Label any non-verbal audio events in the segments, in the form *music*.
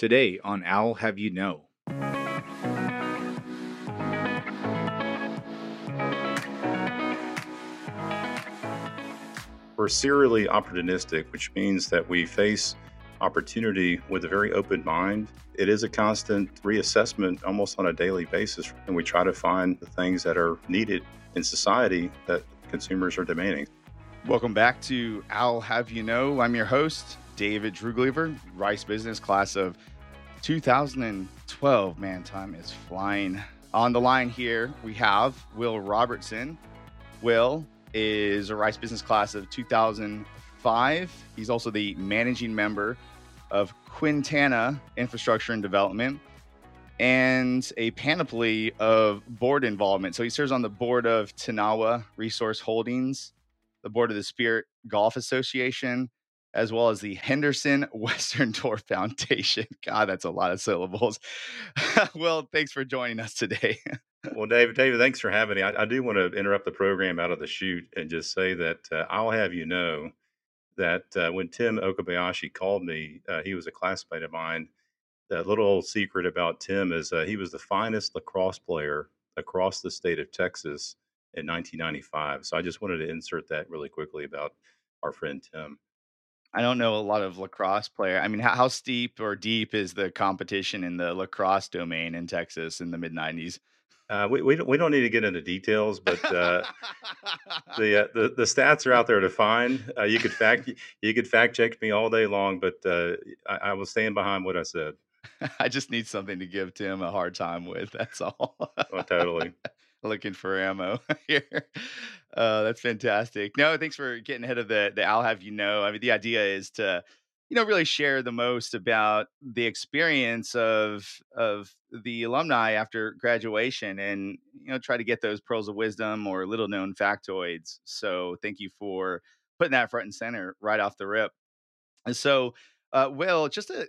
Today on I'll Have You Know. We're serially opportunistic, which means that we face opportunity with a very open mind. It is a constant reassessment almost on a daily basis, and we try to find the things that are needed in society that consumers are demanding. Welcome back to I'll Have You Know. I'm your host, David Trugliever, Rice Business Class of 2012. Man, time is flying. On the line here, we have Will Robertson. Will is a Rice Business Class of 2005. He's also the managing member of Quintana Infrastructure and Development and a panoply of board involvement. So he serves on the board of Tanawa Resource Holdings, the board of the Spirit Golf Association, as well as the Henderson *laughs* Western Tour Foundation. *laughs* God, that's a lot of syllables. *laughs* well, thanks for joining us today. well, David, David, thanks for having me. I, I, do want to interrupt the program out of the chute and just say that uh, I'll have you know that uh, when Tim Okabayashi called me, uh, he was a classmate of mine. The little old secret about Tim is uh, he was the finest lacrosse player across the state of Texas in 1995. So I just wanted to insert that really quickly about our friend Tim. I don't know a lot of lacrosse player. I mean, how, how steep or deep is the competition in the lacrosse domain in Texas in the mid '90s? Uh, we we don't, we don't need to get into details, but uh, *laughs* the, uh, the the stats are out there to find. Uh, you could fact you could fact check me all day long, but uh, I, I will stand behind what I said. *laughs* I just need something to give Tim a hard time with. That's all. oh, totally *laughs* looking for ammo *laughs* here. Uh, that's fantastic. No, thanks for getting ahead of the the I'll have you know. I mean, the idea is to you know really share the most about the experience of of the alumni after graduation and you know try to get those pearls of wisdom or little known factoids so thank you for putting that front and center right off the rip and so uh, will just to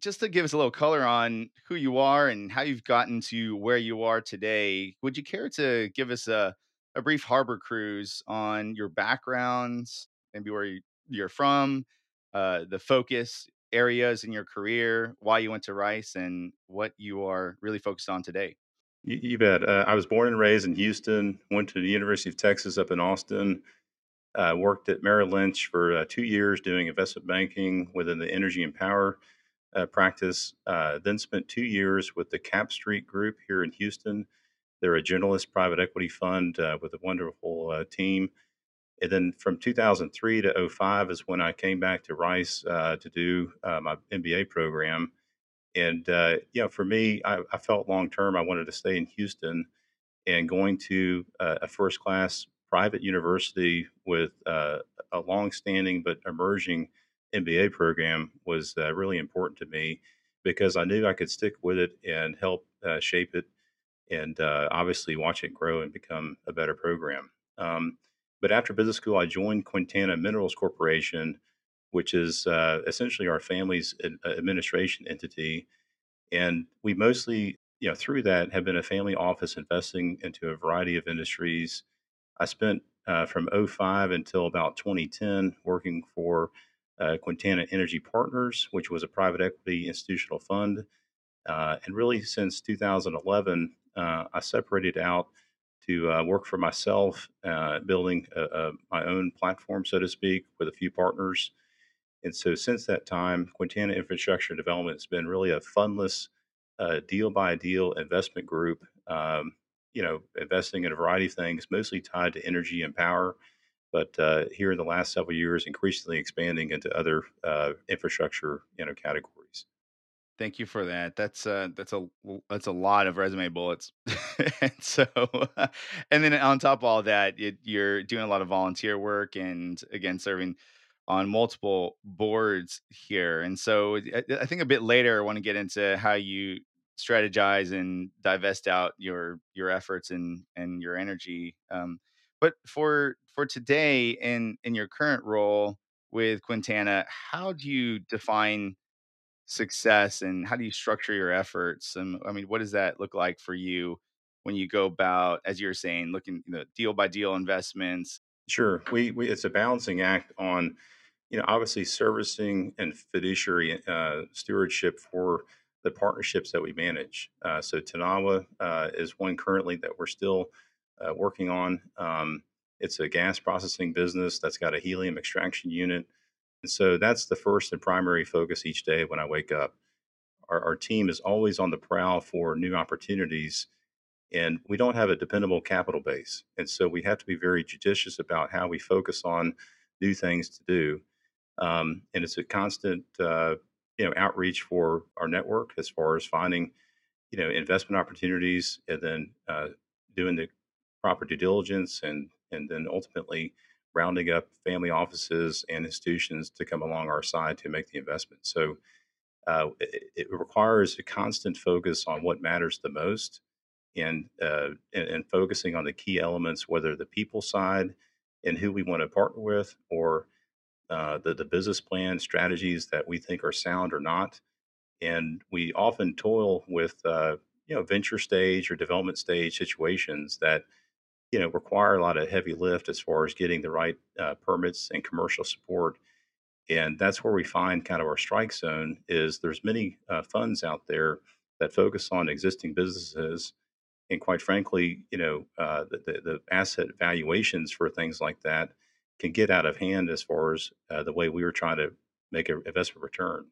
just to give us a little color on who you are and how you've gotten to where you are today, would you care to give us a, a brief harbor cruise on your backgrounds, maybe where you're from, uh, the focus areas in your career, why you went to Rice, and what you are really focused on today? You, you bet. Uh, I was born and raised in Houston, went to the University of Texas up in Austin. Uh, worked at Merrill Lynch for uh, two years doing investment banking within the energy and power uh, practice. Uh, then spent two years with the CapStreet Group here in Houston. They're a generalist private equity fund uh, with a wonderful uh, team. And then from 2003 to 05 is when I came back to Rice uh, to do uh, my MBA program. And, you know, for me, I, I felt long term I wanted to stay in Houston and going to a first class private university with a long standing but emerging MBA program was uh, really important to me because I knew I could stick with it and help uh, shape it and uh, obviously watch it grow and become a better program. Um, but after business school, I joined Quintana Minerals Corporation, which is uh, essentially our family's administration entity. And we mostly, you know, through that have been a family office investing into a variety of industries. I spent uh, from 05 until about 2010 working for uh, Quintana Energy Partners, which was a private equity institutional fund. Uh, and really, since 2011, uh, I separated out to uh, work for myself, uh, building a, a, my own platform, so to speak, with a few partners. And so, since that time, Quintana Infrastructure Development has been really a fundless, deal by deal investment group. Um, you know, investing in a variety of things, mostly tied to energy and power but uh, here in the last several years, increasingly expanding into other uh, infrastructure, you know, categories. Thank you for that. That's uh, that's a that's a lot of resume bullets, *laughs* and so, and then on top of all that, it, you're doing a lot of volunteer work and again serving on multiple boards here. And so, I, I think a bit later, I want to get into how you strategize and divest out your your efforts and and your energy. Um, but for for today in in your current role with Quintana, how do you define success and how do you structure your efforts? And I mean, what does that look like for you when you go about, as you're saying, looking you know, deal by deal investments? Sure, we, we it's a balancing act on you know, obviously servicing and fiduciary uh, stewardship for the partnerships that we manage. Uh, so Tanawa uh, is one currently that we're still uh, working on. Um, it's a gas processing business that's got a helium extraction unit. And so that's the first and primary focus each day when I wake up. Our, our team is always on the prowl for new opportunities, and we don't have a dependable capital base. And so we have to be very judicious about how we focus on new things to do. Um, and it's a constant, uh, you know, outreach for our network as far as finding, you know, investment opportunities and then uh, doing the proper due diligence and and then ultimately rounding up family offices and institutions to come along our side to make the investment. So uh, it, it, requires a constant focus on what matters the most and, uh, and, and focusing on the key elements, whether the people side and who we want to partner with or uh, the, the business plan strategies that we think are sound or not. And we often toil with, uh, you know, venture stage or development stage situations that you know require a lot of heavy lift as far as getting the right uh, permits and commercial support and that's where we find kind of our strike zone is there's many uh, funds out there that focus on existing businesses and quite frankly you know uh, the, the, the, asset valuations for things like that can get out of hand as far as uh, the way we were trying to make an investment return.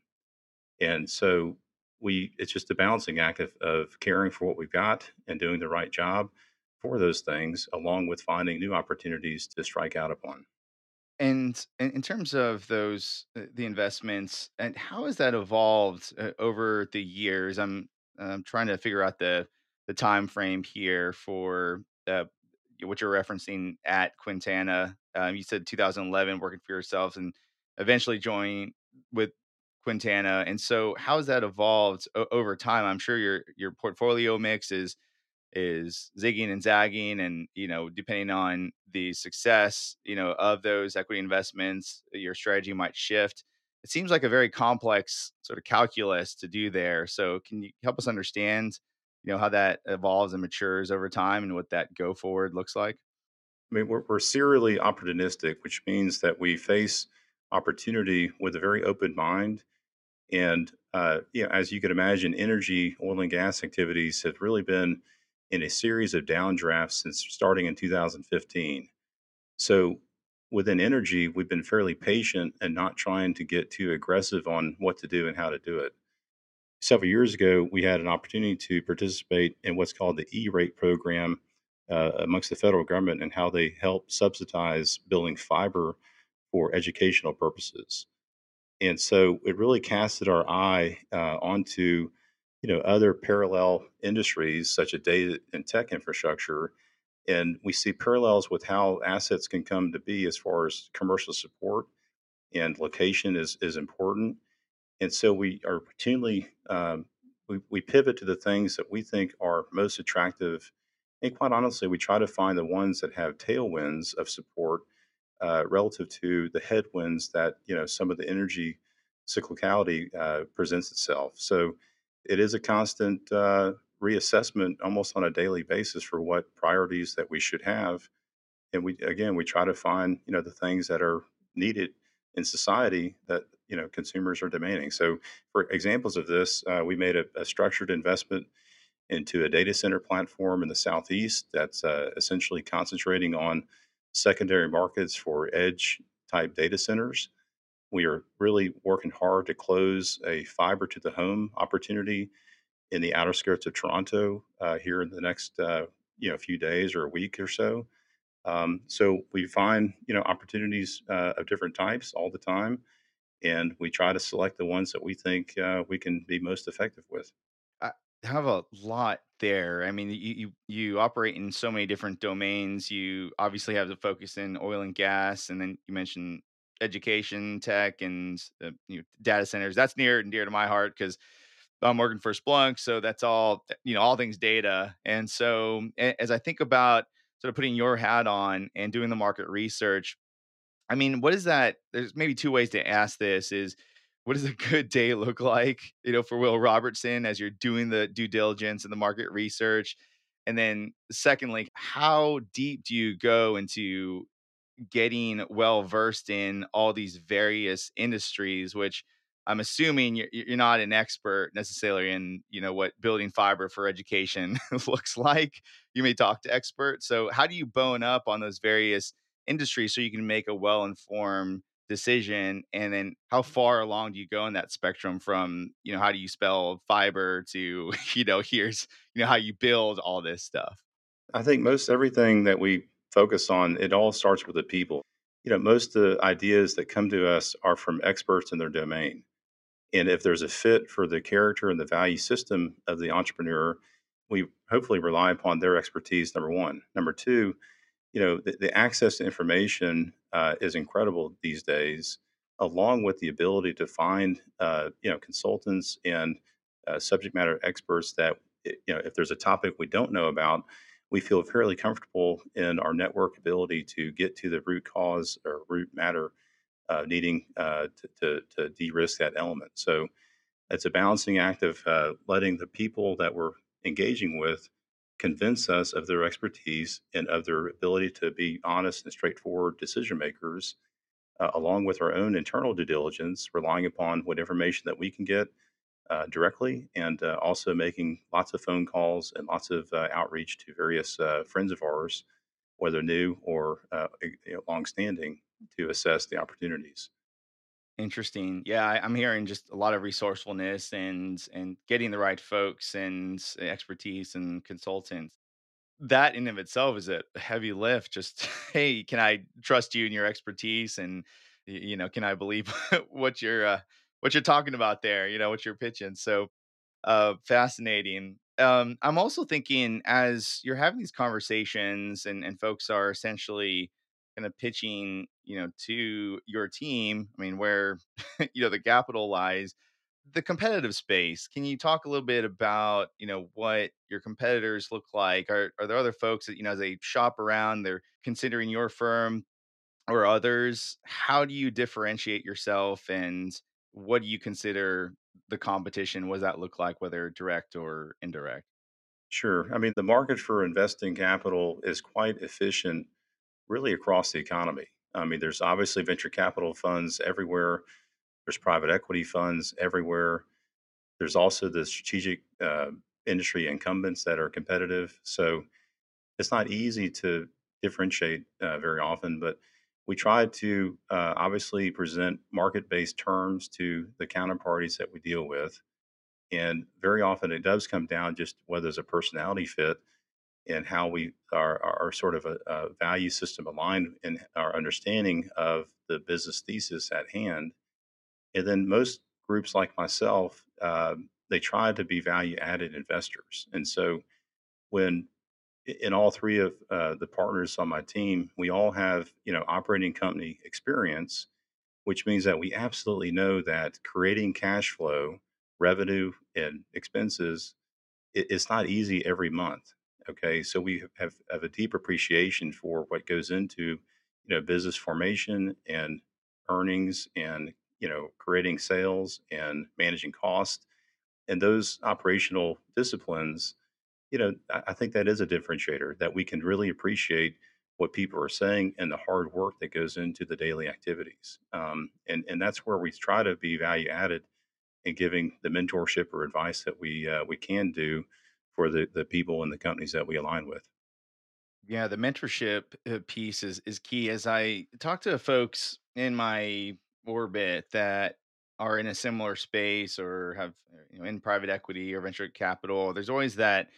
And so we it's just a balancing act of, of caring for what we've got and doing the right job for those things, along with finding new opportunities to strike out upon. And in, terms of those uh, the investments, and how has that evolved uh, over the years? I'm I'm trying to figure out the the time frame here for uh, what you're referencing at Quintana. Um, you said 2011, working for yourselves, and eventually joining with Quintana. And so, how has that evolved o- over time? I'm sure your your portfolio mix is is zigging and zagging and you know depending on the success you know of those equity investments your strategy might shift. It seems like a very complex sort of calculus to do there so can you help us understand you know how that evolves and matures over time and what that go forward looks like? I mean we're, we're serially opportunistic which means that we face opportunity with a very open mind and uh, you know, as you can imagine energy oil and gas activities have really been in a series of downdrafts since starting in 2015. So within energy, we've been fairly patient and not trying to get too aggressive on what to do and how to do it. Several years ago, we had an opportunity to participate in what's called the E rate program uh, amongst the federal government and how they help subsidize building fiber for educational purposes. And so it really casted our eye uh, onto you know other parallel industries such as data and tech infrastructure and we see parallels with how assets can come to be as far as commercial support and location is is important. And so we are routinely um, we, we pivot to the things that we think are most attractive and quite honestly we try to find the ones that have tailwinds of support uh, relative to the headwinds that you know some of the energy cyclicality uh, presents itself. So it is a constant uh, reassessment almost on a daily basis for what priorities that we should have. And we again we try to find you know the things that are needed in society that you know consumers are demanding. So for examples of this uh, we made a, a, structured investment into a data center platform in the southeast that's uh, essentially concentrating on secondary markets for edge type data centers we are really working hard to close a fiber to the home opportunity in the outer skirts of Toronto uh, here in the next uh, you know few days or a week or so. Um, so we find you know opportunities uh, of different types all the time, and we try to select the ones that we think uh, we can be most effective with. I have a lot there. I mean, you, you you operate in so many different domains. You obviously have the focus in oil and gas, and then you mentioned education tech and uh, you know, data centers. That's near and dear to my heart because I'm working for Splunk, so that's all eh, you know, all things data. And so as I think about sort of putting your hat on and doing the market research, I mean, what is that? There's maybe two ways to ask this: is what does a good day look like, you know, for Will Robertson as you're doing the due diligence and the market research? And then secondly, how deep do you go into getting well versed in all these various industries, which I'm assuming you're, you're not an expert necessarily in, you know, what building fiber for education *laughs* looks like. You may talk to experts. So, how do you bone up on those various industries so you can make a well informed decision? And then, how far along do you go in that spectrum from, you know, how do you spell fiber to, *laughs* you know, here's, you know, how you build all this stuff? I think most everything that we focus on, it all starts with the people. You know, most of the ideas that come to us are from experts in their domain. And if there's a fit for the character and the value system of the entrepreneur, we hopefully rely upon their expertise, number one. Number two, you know, the, the access to information uh, is incredible these days, along with the ability to find, uh, you know, consultants and uh, subject matter experts that, you know, if there's a topic we don't know about, we feel fairly comfortable in our network ability to get to the root cause or root matter uh, needing uh, to, to, to de-risk that element. So it's a balancing act of uh, letting the people that we're engaging with convince us of their expertise and of their ability to be honest and straightforward decision makers, uh, along with our own internal due diligence, relying upon what information that we can get uh, directly, and uh, also making lots of phone calls and lots of uh, outreach to various uh, friends of ours, whether new or uh, you know, longstanding, to assess the opportunities. Interesting. Yeah, I, I'm hearing just a lot of resourcefulness and and getting the right folks and expertise and consultants. That in of itself is a heavy lift. Just *laughs* hey, can I trust you and your expertise? And you know, can I believe *laughs* what you're uh, what you're talking about there? You know, what you're pitching. So uh, fascinating. Um, I'm also thinking as you're having these conversations and, and folks are essentially kind of pitching, you know, to your team. I mean, where *laughs* you know the capital lies, the competitive space. Can you talk a little bit about you know what your competitors look like? Are are there other folks that you know as they shop around, they're considering your firm or others? How do you differentiate yourself and what do you consider the competition? What does that look like, whether direct or indirect? Sure. I mean, the market for investing capital is quite efficient really across the economy. I mean, there's obviously venture capital funds everywhere, there's private equity funds everywhere. There's also the strategic uh, industry incumbents that are competitive. So it's not easy to differentiate uh, very often, but we try to uh, obviously present market based terms to the counterparties that we deal with. And very often it does come down just whether there's a personality fit and how we are, are sort of a, a value system aligned in our understanding of the business thesis at hand. And then most groups like myself, um, they try to be value added investors. And so when in all three of uh, the partners on my team, we all have you know operating company experience, which means that we absolutely know that creating cash flow, revenue, and expenses it, it's not easy every month. Okay, so we have, have a deep appreciation for what goes into you know business formation and earnings and you know creating sales and managing cost and those operational disciplines you know I, think that is a differentiator that we can really appreciate what people are saying and the hard work that goes into the daily activities um, and and that's where we try to be value added in giving the mentorship or advice that we uh, we can do for the the people and the companies that we align with. Yeah, the mentorship uh, piece is is key. As I talk to folks in my orbit that are in a similar space or have you know in private equity or venture capital, there's always that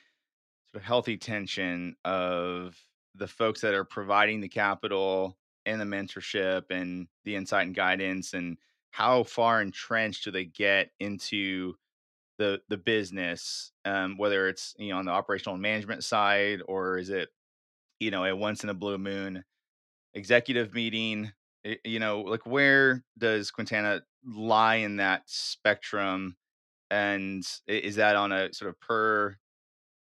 sort of healthy tension of the folks that are providing the capital and the mentorship and the insight and guidance and how far entrenched do they get into the the business um, whether it's you know on the operational management side or is it you know a once in a blue moon executive meeting? I- you know like where does quintana lie in that spectrum? And is that on a sort of per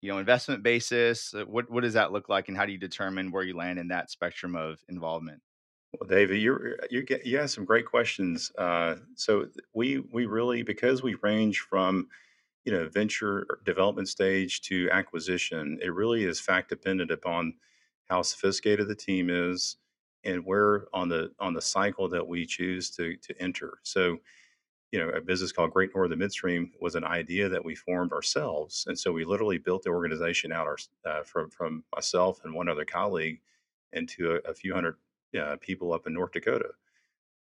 you know, investment basis? Uh, What what does that look like, and how do you determine where you land in that spectrum of involvement? Well, David, you're you get you some great questions. Uh, so we we really because we range from you know venture development stage to acquisition, it really is fact dependent upon how sophisticated the team is and where on the on the cycle that we choose to to enter. So, you know, a business called Great Northern Midstream was an idea that we formed ourselves, and so we literally built the organization out our, uh, from from myself and one other colleague into a, a few hundred uh, people up in North Dakota.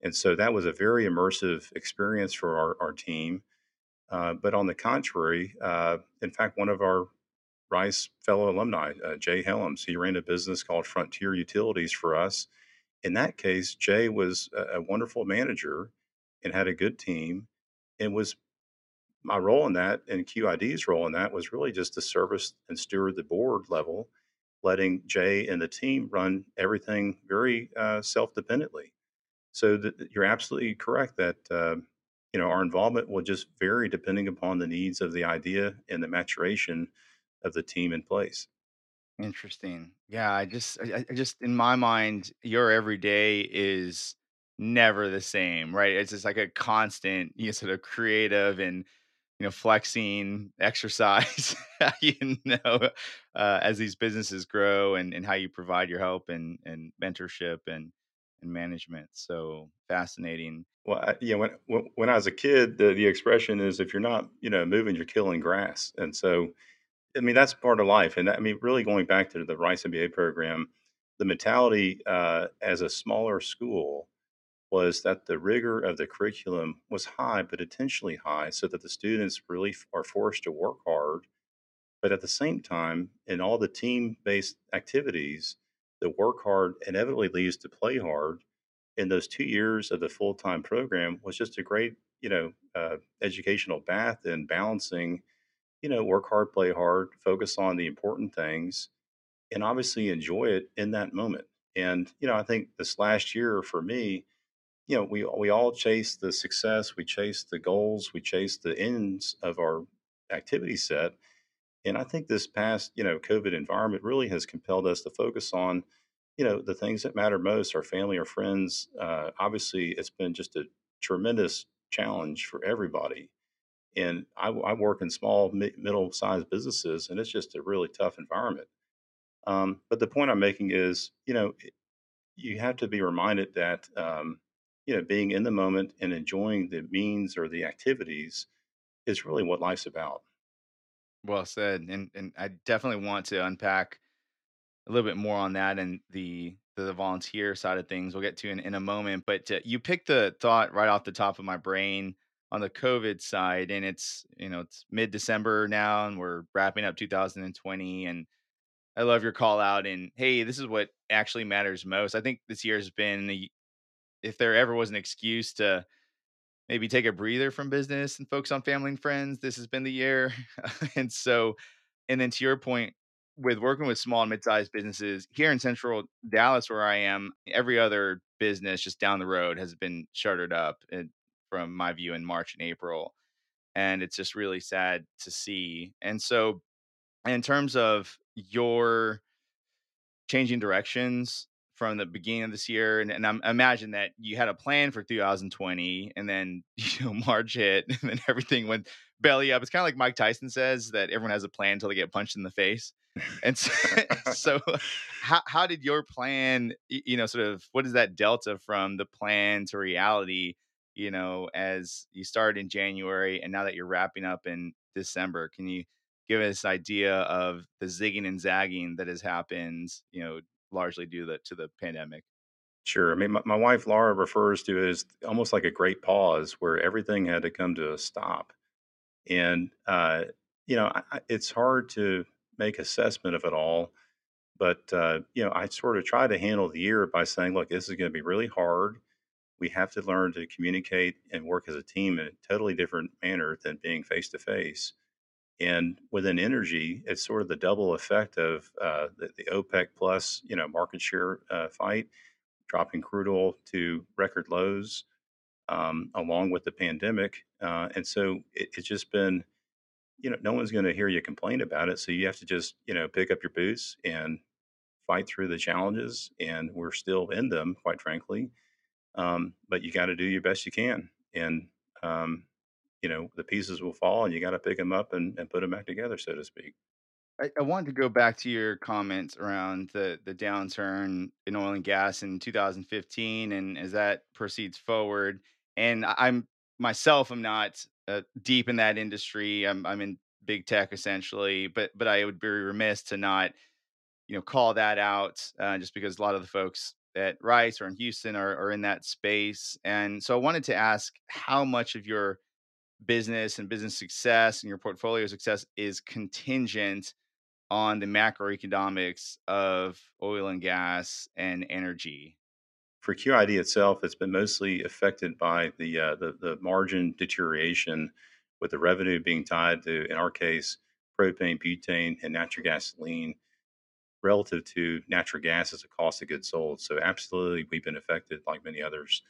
And so that was a very immersive experience for our, our team. Uh, but on the contrary, uh, in fact, one of our Rice fellow alumni, uh, Jay Helms, he ran a business called Frontier Utilities for us. In that case, Jay was a, a wonderful manager and had a good team and was my role in that and QID's role in that was really just to service and steward the board level, letting Jay and the team run everything very uh, self dependently. So you're absolutely correct that uh, you know our involvement will just vary depending upon the needs of the idea and the maturation of the team in place. Interesting. Yeah, I just I, I just in my mind, your everyday is never the same, right? It's just like a constant, you know, sort of creative and you know flexing exercise *laughs* you know uh, as these businesses grow and, and how you provide your help and and mentorship and and management so fascinating Well, I, know, when when when I was a kid, the the expression is if you're not you know moving, you're killing grass, and so I mean, that's part of life. And that, I mean, really going back to the Rice MBA program, the mentality uh, as a smaller school was that the rigor of the curriculum was high, but intentionally high, so that the students really are forced to work hard. But at the same time, in all the team based activities, the work hard inevitably leads to play hard. And those two years of the full time program was just a great, you know, uh, educational bath in balancing you know, work hard, play hard, focus on the important things, and obviously enjoy it in that moment. And you know, I think this last year for me, you know, we we all chase the success, we chase the goals, we chase the ends of our activity set. And I think this past, you know, COVID environment really has compelled us to focus on, you know, the things that matter most, our family, our friends. Uh, obviously, it's been just a tremendous challenge for everybody and I, I work in small, mi- middle-sized businesses, and it's just a really tough environment. Um, but the point I'm making is, you know, you have to be reminded that, um, you know, being in the moment and enjoying the means or the activities is really what life's about. well said and and i definitely want to unpack a little bit more on that and the the volunteer side of things we'll get to in, in a moment but uh, you picked the thought right off the top of my brain on the covid side and it's you know it's mid-december now and we're wrapping up 2020 and i love your call out and hey this is what actually matters most i think this year has been a- if there ever was an excuse to maybe take a breather from business and focus on family and friends this has been the year *laughs* and so and then to your point, with working with small and mid-sized businesses here in central Dallas, where I am, every other business just down the road has been shuttered up in, from my view in March and April. And it's just really sad to see. And so, in terms of your changing directions from the beginning of this year, and, and I'm, imagine that you had a plan for 2020, and then *laughs* you know March hit, and then everything went belly up. It's kind of like Mike Tyson says that everyone has a plan until they get punched in the face. And so, *laughs* so *laughs* how how did your plan, you know, sort of what is that delta from the plan to reality, you know, as you started in January and now that you're wrapping up in December? Can you give us idea of the zigging and zagging that has happened, you know, largely due to the, to the pandemic? Sure. I mean, my, my wife Laura refers to it as almost like a great pause where everything had to come to a stop. And, uh, you know, I, it's hard to make assessment of it all But, uh, you know, I sort of try to handle the year by saying, look, this is going to be really hard. We have to learn to communicate and work as a team in a totally different manner than being face to face. And within energy, it's sort of the double effect of uh, the, the OPEC plus, you know, market share uh, fight, dropping crude oil to record lows, um, along with the pandemic. Uh, and so it, it's just been, you know, no one's going to hear you complain about it. So you have to just, you know, pick up your boots and fight through the challenges, and we're still in them, quite frankly. Um, but you got to do your best you can, and um, you know the pieces will fall, and you got to pick them up and, and put them back together, so to speak. I, I wanted to go back to your comments around the the downturn in oil and gas in 2015, and as that proceeds forward, and I'm myself, I'm not uh, deep in that industry. I'm I'm in big tech essentially, but but I would be remiss to not you know call that out uh, just because a lot of the folks at Rice or in Houston are, are in that space, and so I wanted to ask how much of your business and business success and your portfolio success is contingent on the macroeconomics of oil and gas and energy. For QID itself, it's been mostly affected by the uh, the, the margin deterioration, with the revenue being tied to, in our case, propane, butane, and natural gasoline relative to natural gas as a cost of goods sold. So absolutely, we've been affected like many others.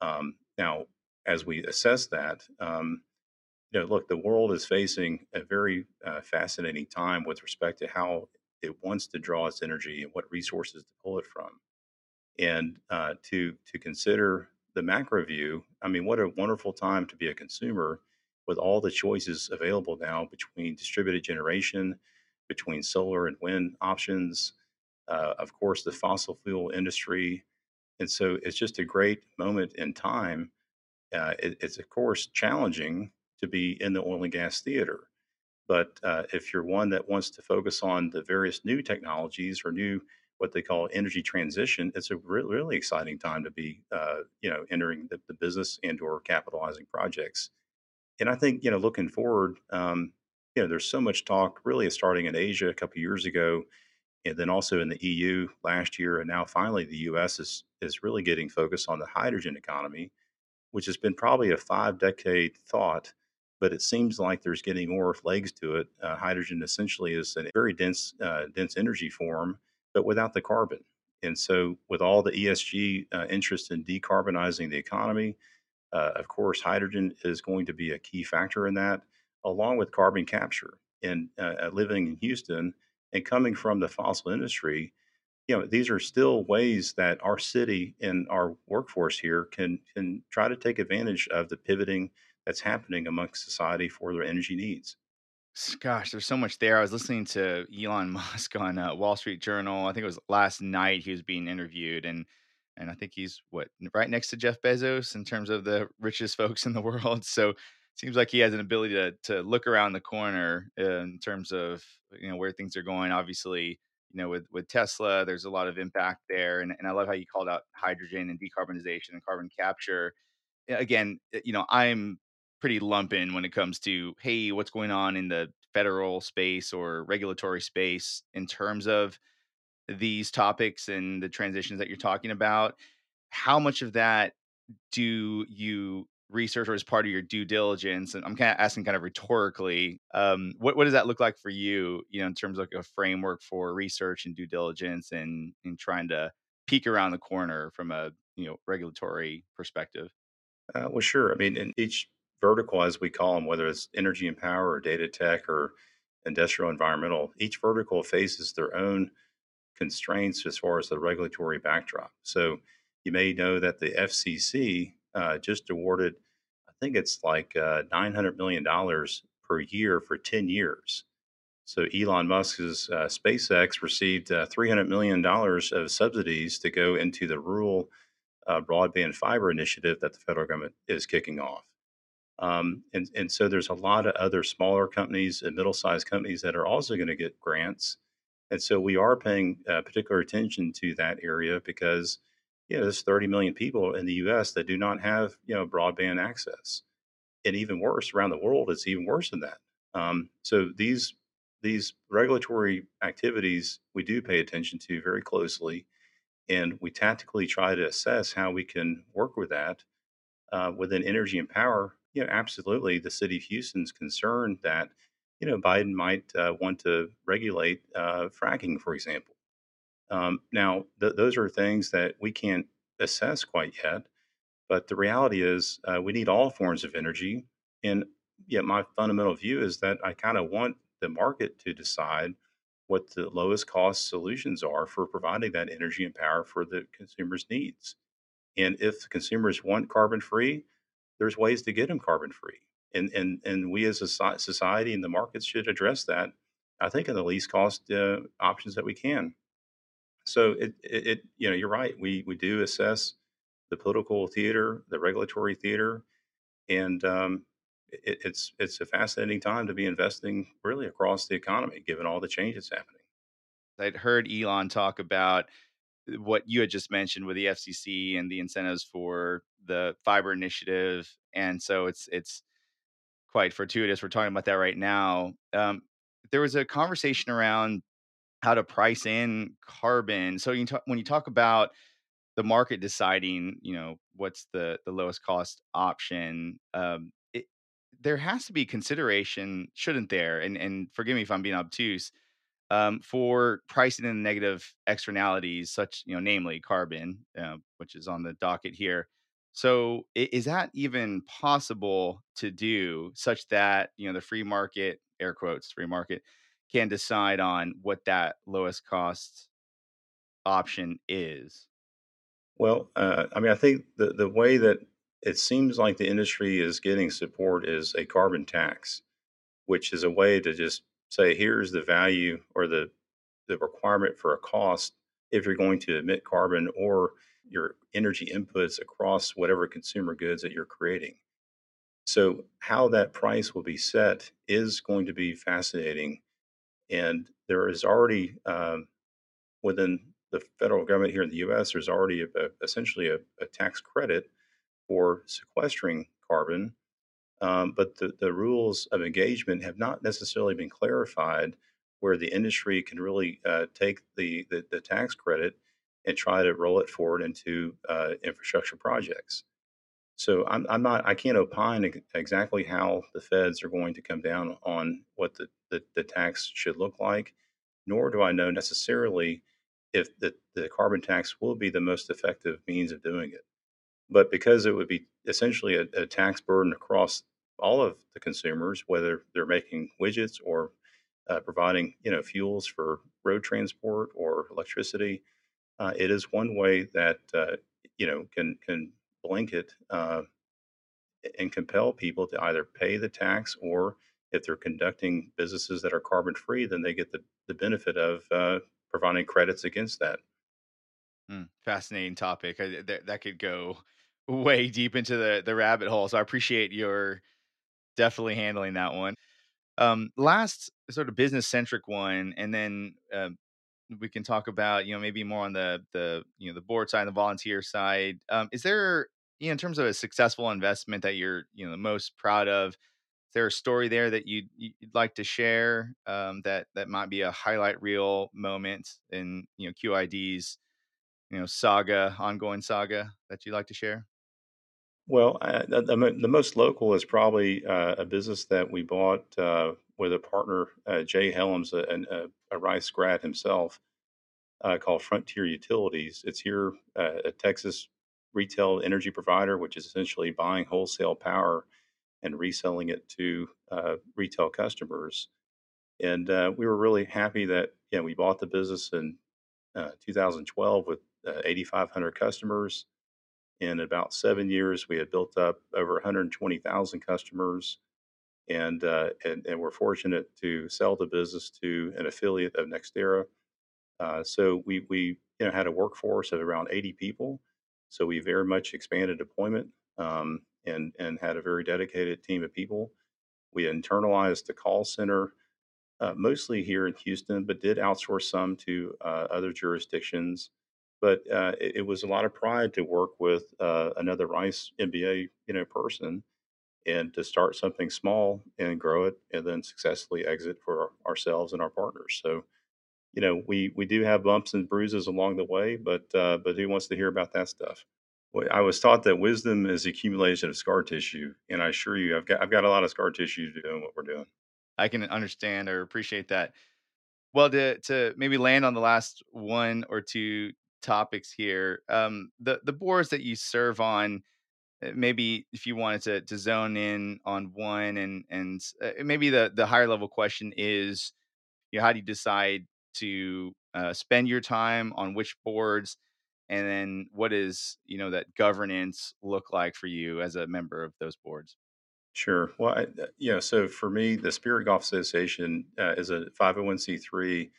Um, now, as we assess that, um, you know, look, the world is facing a very uh, fascinating time with respect to how it wants to draw its energy and what resources to pull it from. And uh, to to consider the macro view, I mean, what a wonderful time to be a consumer with all the choices available now between distributed generation, between solar and wind options, uh, of course, the fossil fuel industry. And so it's just a great moment in time. Uh, it, it's, of course, challenging to be in the oil and gas theater. But uh, if you're one that wants to focus on the various new technologies or new what they call energy transition, it's a re- really exciting time to be, uh, you know, entering the, the business and or capitalizing projects. And I think, you know, looking forward, um, you know, there's so much talk really starting in Asia a couple years ago, and then also in the EU last year, and now finally the U.S. is is really getting focused on the hydrogen economy, which has been probably a five decade thought, but it seems like there's getting more legs to it. Uh, hydrogen essentially is a very dense uh, dense energy form, but without the carbon. And so, with all the ESG uh, interest in decarbonizing the economy, uh, of course, hydrogen is going to be a key factor in that, along with carbon capture. And uh, living in Houston and coming from the fossil industry, you know, these are still ways that our city and our workforce here can can try to take advantage of the pivoting that's happening amongst society for their energy needs. Gosh, there's so much there. I was listening to Elon *laughs* Musk on uh, Wall Street Journal. I think it was last night he was being interviewed, and and I think he's what right next to Jeff Bezos in terms of the richest *laughs* folks in the world. So seems like he has an ability to to look around the corner uh, in terms of you know where things are going. Obviously, you know with with Tesla, there's a lot of impact there, and and I love how you called out hydrogen and decarbonization and carbon capture again, uh, you know, I'm pretty lumping when it comes to, hey, what's going on in the federal space or regulatory space in terms of these topics and the transitions that you're talking about. How much of that do you research or as part of your due diligence? And I'm kind of asking kind of rhetorically, um, what, what does that look like for you, you know, in terms of like a framework for research and due diligence and, and trying to peek around the corner from a, you know, regulatory perspective? Uh, well, sure. I mean, in each vertical, as we call them, whether it's energy and power or data tech or industrial environmental, each vertical faces their own constraints as far as the regulatory backdrop. So you may know that the FCC uh, just awarded, I think it's like uh, $900 million per year for 10 years. So Elon Musk's uh, SpaceX received uh, $300 million of subsidies to go into the rural uh, broadband fiber initiative that the federal government is kicking off. Um, and, and so there's a lot of other smaller companies and middle sized companies that are also going to get grants. And so we are paying uh, particular attention to that area because, know, there's 30 million people in the US that do not have, you know, broadband access. And even worse, around the world, it's even worse than that. Um, so these these regulatory activities we do pay attention to very closely, and we tactically try to assess how we can work with that uh, within energy and power, you know, absolutely, the city of Houston's concerned that, you know, Biden might uh, want to regulate uh, fracking, for example. Um, now, th- those are things that we can't assess quite yet, but the reality is uh, we need all forms of energy. And yet, my fundamental view is that I kind of want the market to decide what the lowest cost solutions are for providing that energy and power for the consumer's needs. And if consumers want carbon free, there's ways to get them carbon free. And, and, and we as a society and the markets should address that I think in the least cost uh, options that we can. So it, it, it, you know, you're right. We we do assess the political theater, the regulatory theater, and um, it, it's it's a fascinating time to be investing really across the economy, given all the changes happening. I'd heard Elon talk about uh, what you had just mentioned with the FCC and the incentives for the fiber initiative, and so it's it's quite fortuitous we're talking about that right now. Um, there was a conversation around how to price in carbon. So you talk, when you talk about the market deciding, you know, what's the the lowest cost option, um, it, there has to be consideration, shouldn't there? And and forgive me if I'm being obtuse, um, for pricing in negative externalities, such you know, namely carbon, uh, which is on the docket here. So, is that even possible to do, such that you know the free market, air quotes, free market, can decide on what that lowest cost option is? Well, uh, I mean, I think the the way that it seems like the industry is getting support is a carbon tax, which is a way to just say, here's the value or the the requirement for a cost if you're going to emit carbon or your energy inputs across whatever consumer goods that you're creating. So, how that price will be set is going to be fascinating. And there is already um, within the federal government here in the US, there's already a, a, essentially a, a tax credit for sequestering carbon. Um, but the, the rules of engagement have not necessarily been clarified where the industry can really uh, take the, the, the tax credit and try to roll it forward into uh, infrastructure projects. So I'm, I'm not, I can't opine ex- exactly how the feds are going to come down on what the, the, the tax should look like, nor do I know necessarily if the, the carbon tax will be the most effective means of doing it. But because it would be essentially a, a tax burden across all of the consumers, whether they're making widgets or uh, providing you know fuels for road transport or electricity, uh, it is one way that uh, you know can can blanket uh, and compel people to either pay the tax or if they're conducting businesses that are carbon free, then they get the, the benefit of uh, providing credits against that. Hmm, fascinating topic. I, that, that could go *laughs* way deep into the the rabbit hole. So I appreciate your definitely handling that one. Um, last sort of business centric one, and then um, we can talk about you know maybe more on the the you know the board side, the volunteer side. Um, is there you know in terms of a successful investment that you're you know the most proud of? Is there a story there that you'd, you'd like to share um, that that might be a highlight reel moment in you know QID's you know saga, ongoing saga that you'd like to share? Well, uh, the, the, mo- the most local is probably uh, a business that we bought uh, with a partner, uh, Jay Helms, a, a, a Rice grad himself, uh, called Frontier Utilities. It's here, uh, a Texas retail energy provider, which is essentially buying wholesale power and reselling it to uh, retail customers. And uh, we were really happy that you know, we bought the business in uh, 2012 with uh, 8,500 customers. In about seven years, we had built up over 120,000 customers, and, uh, and and we're fortunate to sell the business to an affiliate of NextEra. Uh, so we we you know had a workforce of around 80 people. So we very much expanded deployment um, and and had a very dedicated team of people. We internalized the call center uh, mostly here in Houston, but did outsource some to uh, other jurisdictions. But uh, it, it was a lot of pride to work with uh, another Rice MBA, you know, person and to start something small and grow it, and then successfully exit for ourselves and our partners. So, you know, we we do have bumps and bruises along the way, but uh, but who wants to hear about that stuff? Well, I was taught that wisdom is accumulation of scar tissue, and I assure you, I've got I've got a lot of scar tissue doing what we're doing. I can understand or appreciate that. Well, to to maybe land on the last one or two topics here, um, the the boards that you serve on, uh, maybe if you wanted to to zone in on one, and and uh, maybe the the higher level question is, you know, how do you decide to uh, spend your time on which boards, and then what is you know that governance look like for you as a member of those boards? Sure. Well, I, you know, so for me, the Spirit Golf Association uh, is a 501c3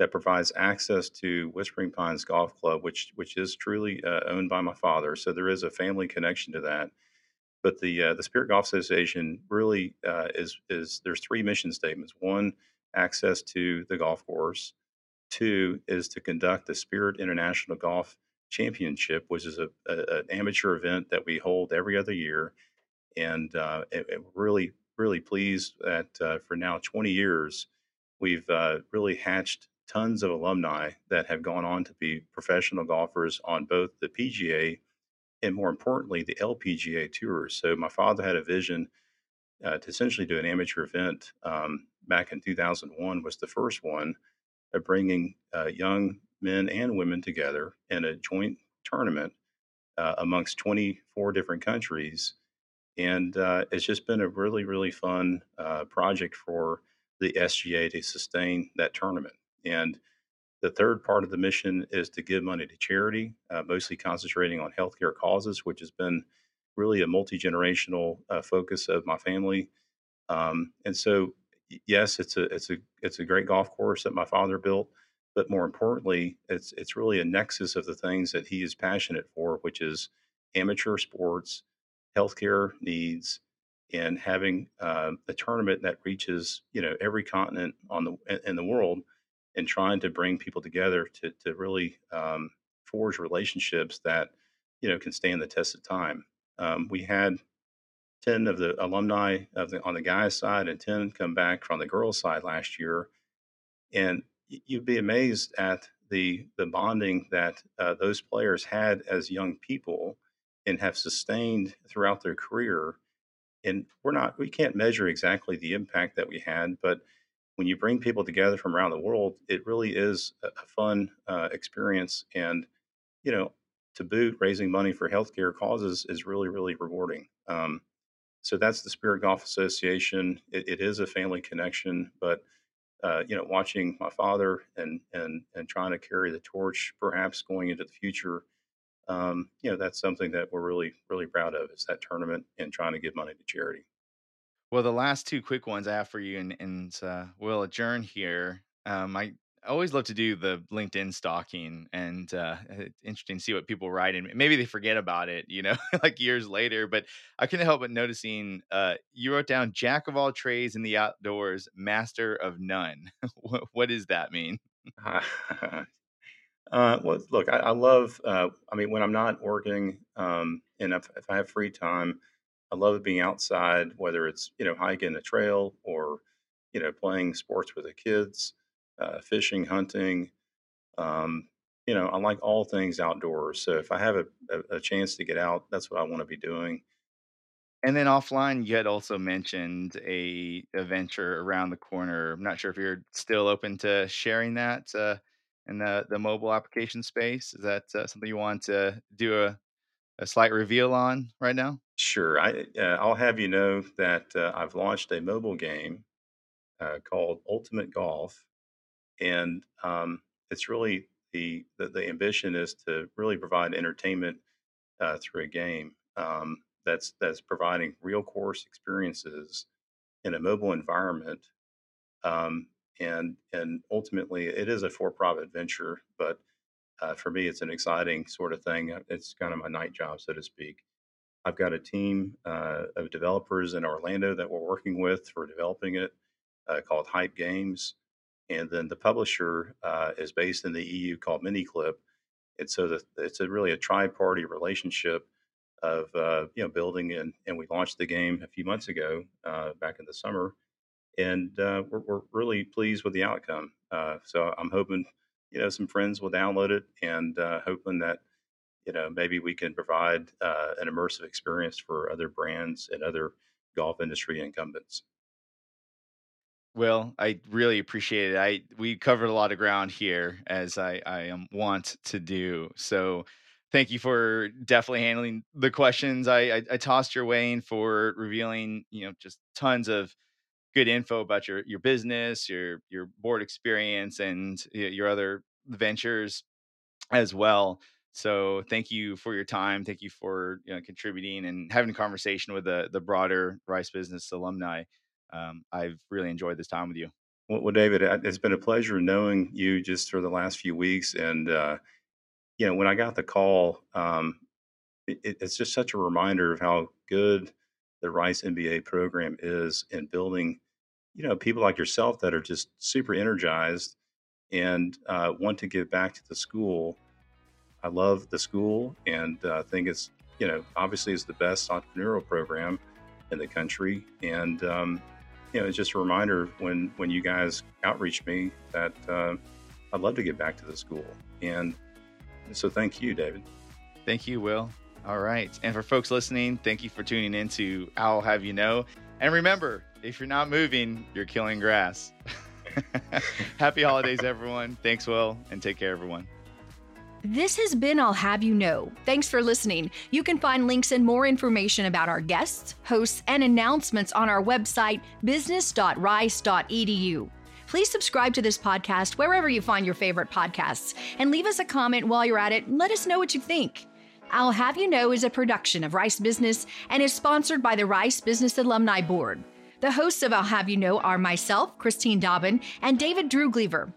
that provides access to Whispering Pines Golf Club, which which is truly uh, owned by my father. So there is a family connection to that. But the uh, the Spirit Golf Association really uh, is is there's three mission statements. One, access to the golf course. Two is to conduct the Spirit International Golf Championship, which is a, a an amateur event that we hold every other year and uh, it, it really really pleased that uh, for now 20 years we've uh, really hatched tons of alumni that have gone on to be professional golfers on both the PGA and more importantly the LPGA tours. So my father had a vision uh, to essentially do an amateur event um, back in 2001 was the first one of bringing uh, young men and women together in a joint tournament uh, amongst 24 different countries and uh, it's just been a really, really fun uh, project for the SGA to sustain that tournament. And the third part of the mission is to give money to charity, uh, mostly concentrating on healthcare causes, which has been really a multi generational uh, focus of my family. Um, and so, yes, it's a it's a it's a great golf course that my father built, but more importantly, it's it's really a nexus of the things that he is passionate for, which is amateur sports healthcare needs and having uh, a tournament that reaches you know every continent on the in the world and trying to bring people together to to really um, forge relationships that you know can stand the test of time. Um, we had ten of the alumni of the on the guys side and ten come back from the girls side last year, and you'd be amazed at the the bonding that uh, those players had as young people and have sustained throughout their career. And we're not, we can't measure exactly the impact that we had, but when you bring people together from around the world, it really is a fun uh, experience. And, you know, to boot, raising money for healthcare causes is really, really rewarding. Um, so that's the Spirit Golf Association. it, it is a family connection, but uh, you know, watching my father and and and trying to carry the torch, perhaps going into the future, um, you know, that's something that we're really, really proud of is that tournament and trying to give money to charity. Well, the last two quick ones I have for you, and, and uh, we'll adjourn here. Um, I always love to do the LinkedIn stalking, and uh, it's interesting to see what people write, and maybe they forget about it, you know, *laughs* like years later. But I couldn't help but noticing uh, you wrote down "Jack of all trades in the outdoors, master of none." *laughs* what, what does that mean? *laughs* Uh, well, look, I, I love. Uh, I mean, when I'm not working, um, and if, if I have free time, I love being outside, whether it's you know hiking a trail or you know playing sports with the kids, uh, fishing, hunting. Um, you know, I like all things outdoors. So if I have a, a, a chance to get out, that's what I want to be doing. And then offline, you had also mentioned a adventure around the corner. I'm not sure if you're still open to sharing that uh, in the the mobile application space. Is that uh, something you want to do a, a slight reveal on right now? Sure, I uh, I'll have you know that uh, I've launched a mobile game uh, called Ultimate Golf, and um, it's really the, the the ambition is to really provide entertainment uh, through a game um, that's that's providing real course experiences in a mobile environment, um, and and ultimately it is a for-profit venture, but uh, for me it's an exciting sort of thing. Uh, It's kind of my night job, so to speak. I've got a team uh, of developers in Orlando that we're working with for developing it, uh, called Hype Games, and then the publisher uh, is based in the EU called MiniClip, and so the, it's a really a tri-party relationship of uh, you know building and and we launched the game a few months ago uh, back in the summer, and uh, we're, we're really pleased with the outcome. So I'm hoping you know some friends will download it and hoping that you know maybe we can provide uh, an immersive experience for other brands and other golf industry incumbents. Well, I really appreciate it. I we covered a lot of ground here as I I um, want to do. So thank you for definitely handling the questions I, I I tossed your way and for revealing you know just tons of good info about your your business, your your board experience, and your other ventures as well. So thank you for your time. Thank you for you know, contributing and having a conversation with the the broader Rice Business alumni. Um, I've really enjoyed this time with you. Well, well, David, it's been a pleasure knowing you just for the last few weeks. And, uh, you know, when I got the call, um, it, it's just such a reminder of how good the Rice MBA program is in building, you know, people like yourself that are just super energized and uh, want to give back to the school. I love the school and I uh, think it's, you know, obviously it's the best entrepreneurial program in the country. And, um, you know, it's just a reminder when, when you guys outreach me that uh, I'd love to get back to the school. And so thank you, David. Thank you, Will. All right. And for folks listening, thank you for tuning in to Owl Have You Know. And remember, if you're not moving, you're killing grass. *laughs* Happy holidays, everyone. Thanks, Will, and take care, everyone. This has been Owl Have You Know. Thanks for listening. You can find links and more information about our guests, hosts, and announcements on our website, business.rice.edu. Please subscribe to this podcast wherever you find your favorite podcasts and leave us a comment while you're at it. Let us know what you think. Owl Have You Know is a production of Rice Business and is sponsored by the Rice Business Alumni Board. The hosts of I'll Have You Know are myself, Christine Dobbin, and David Drew Gleaver.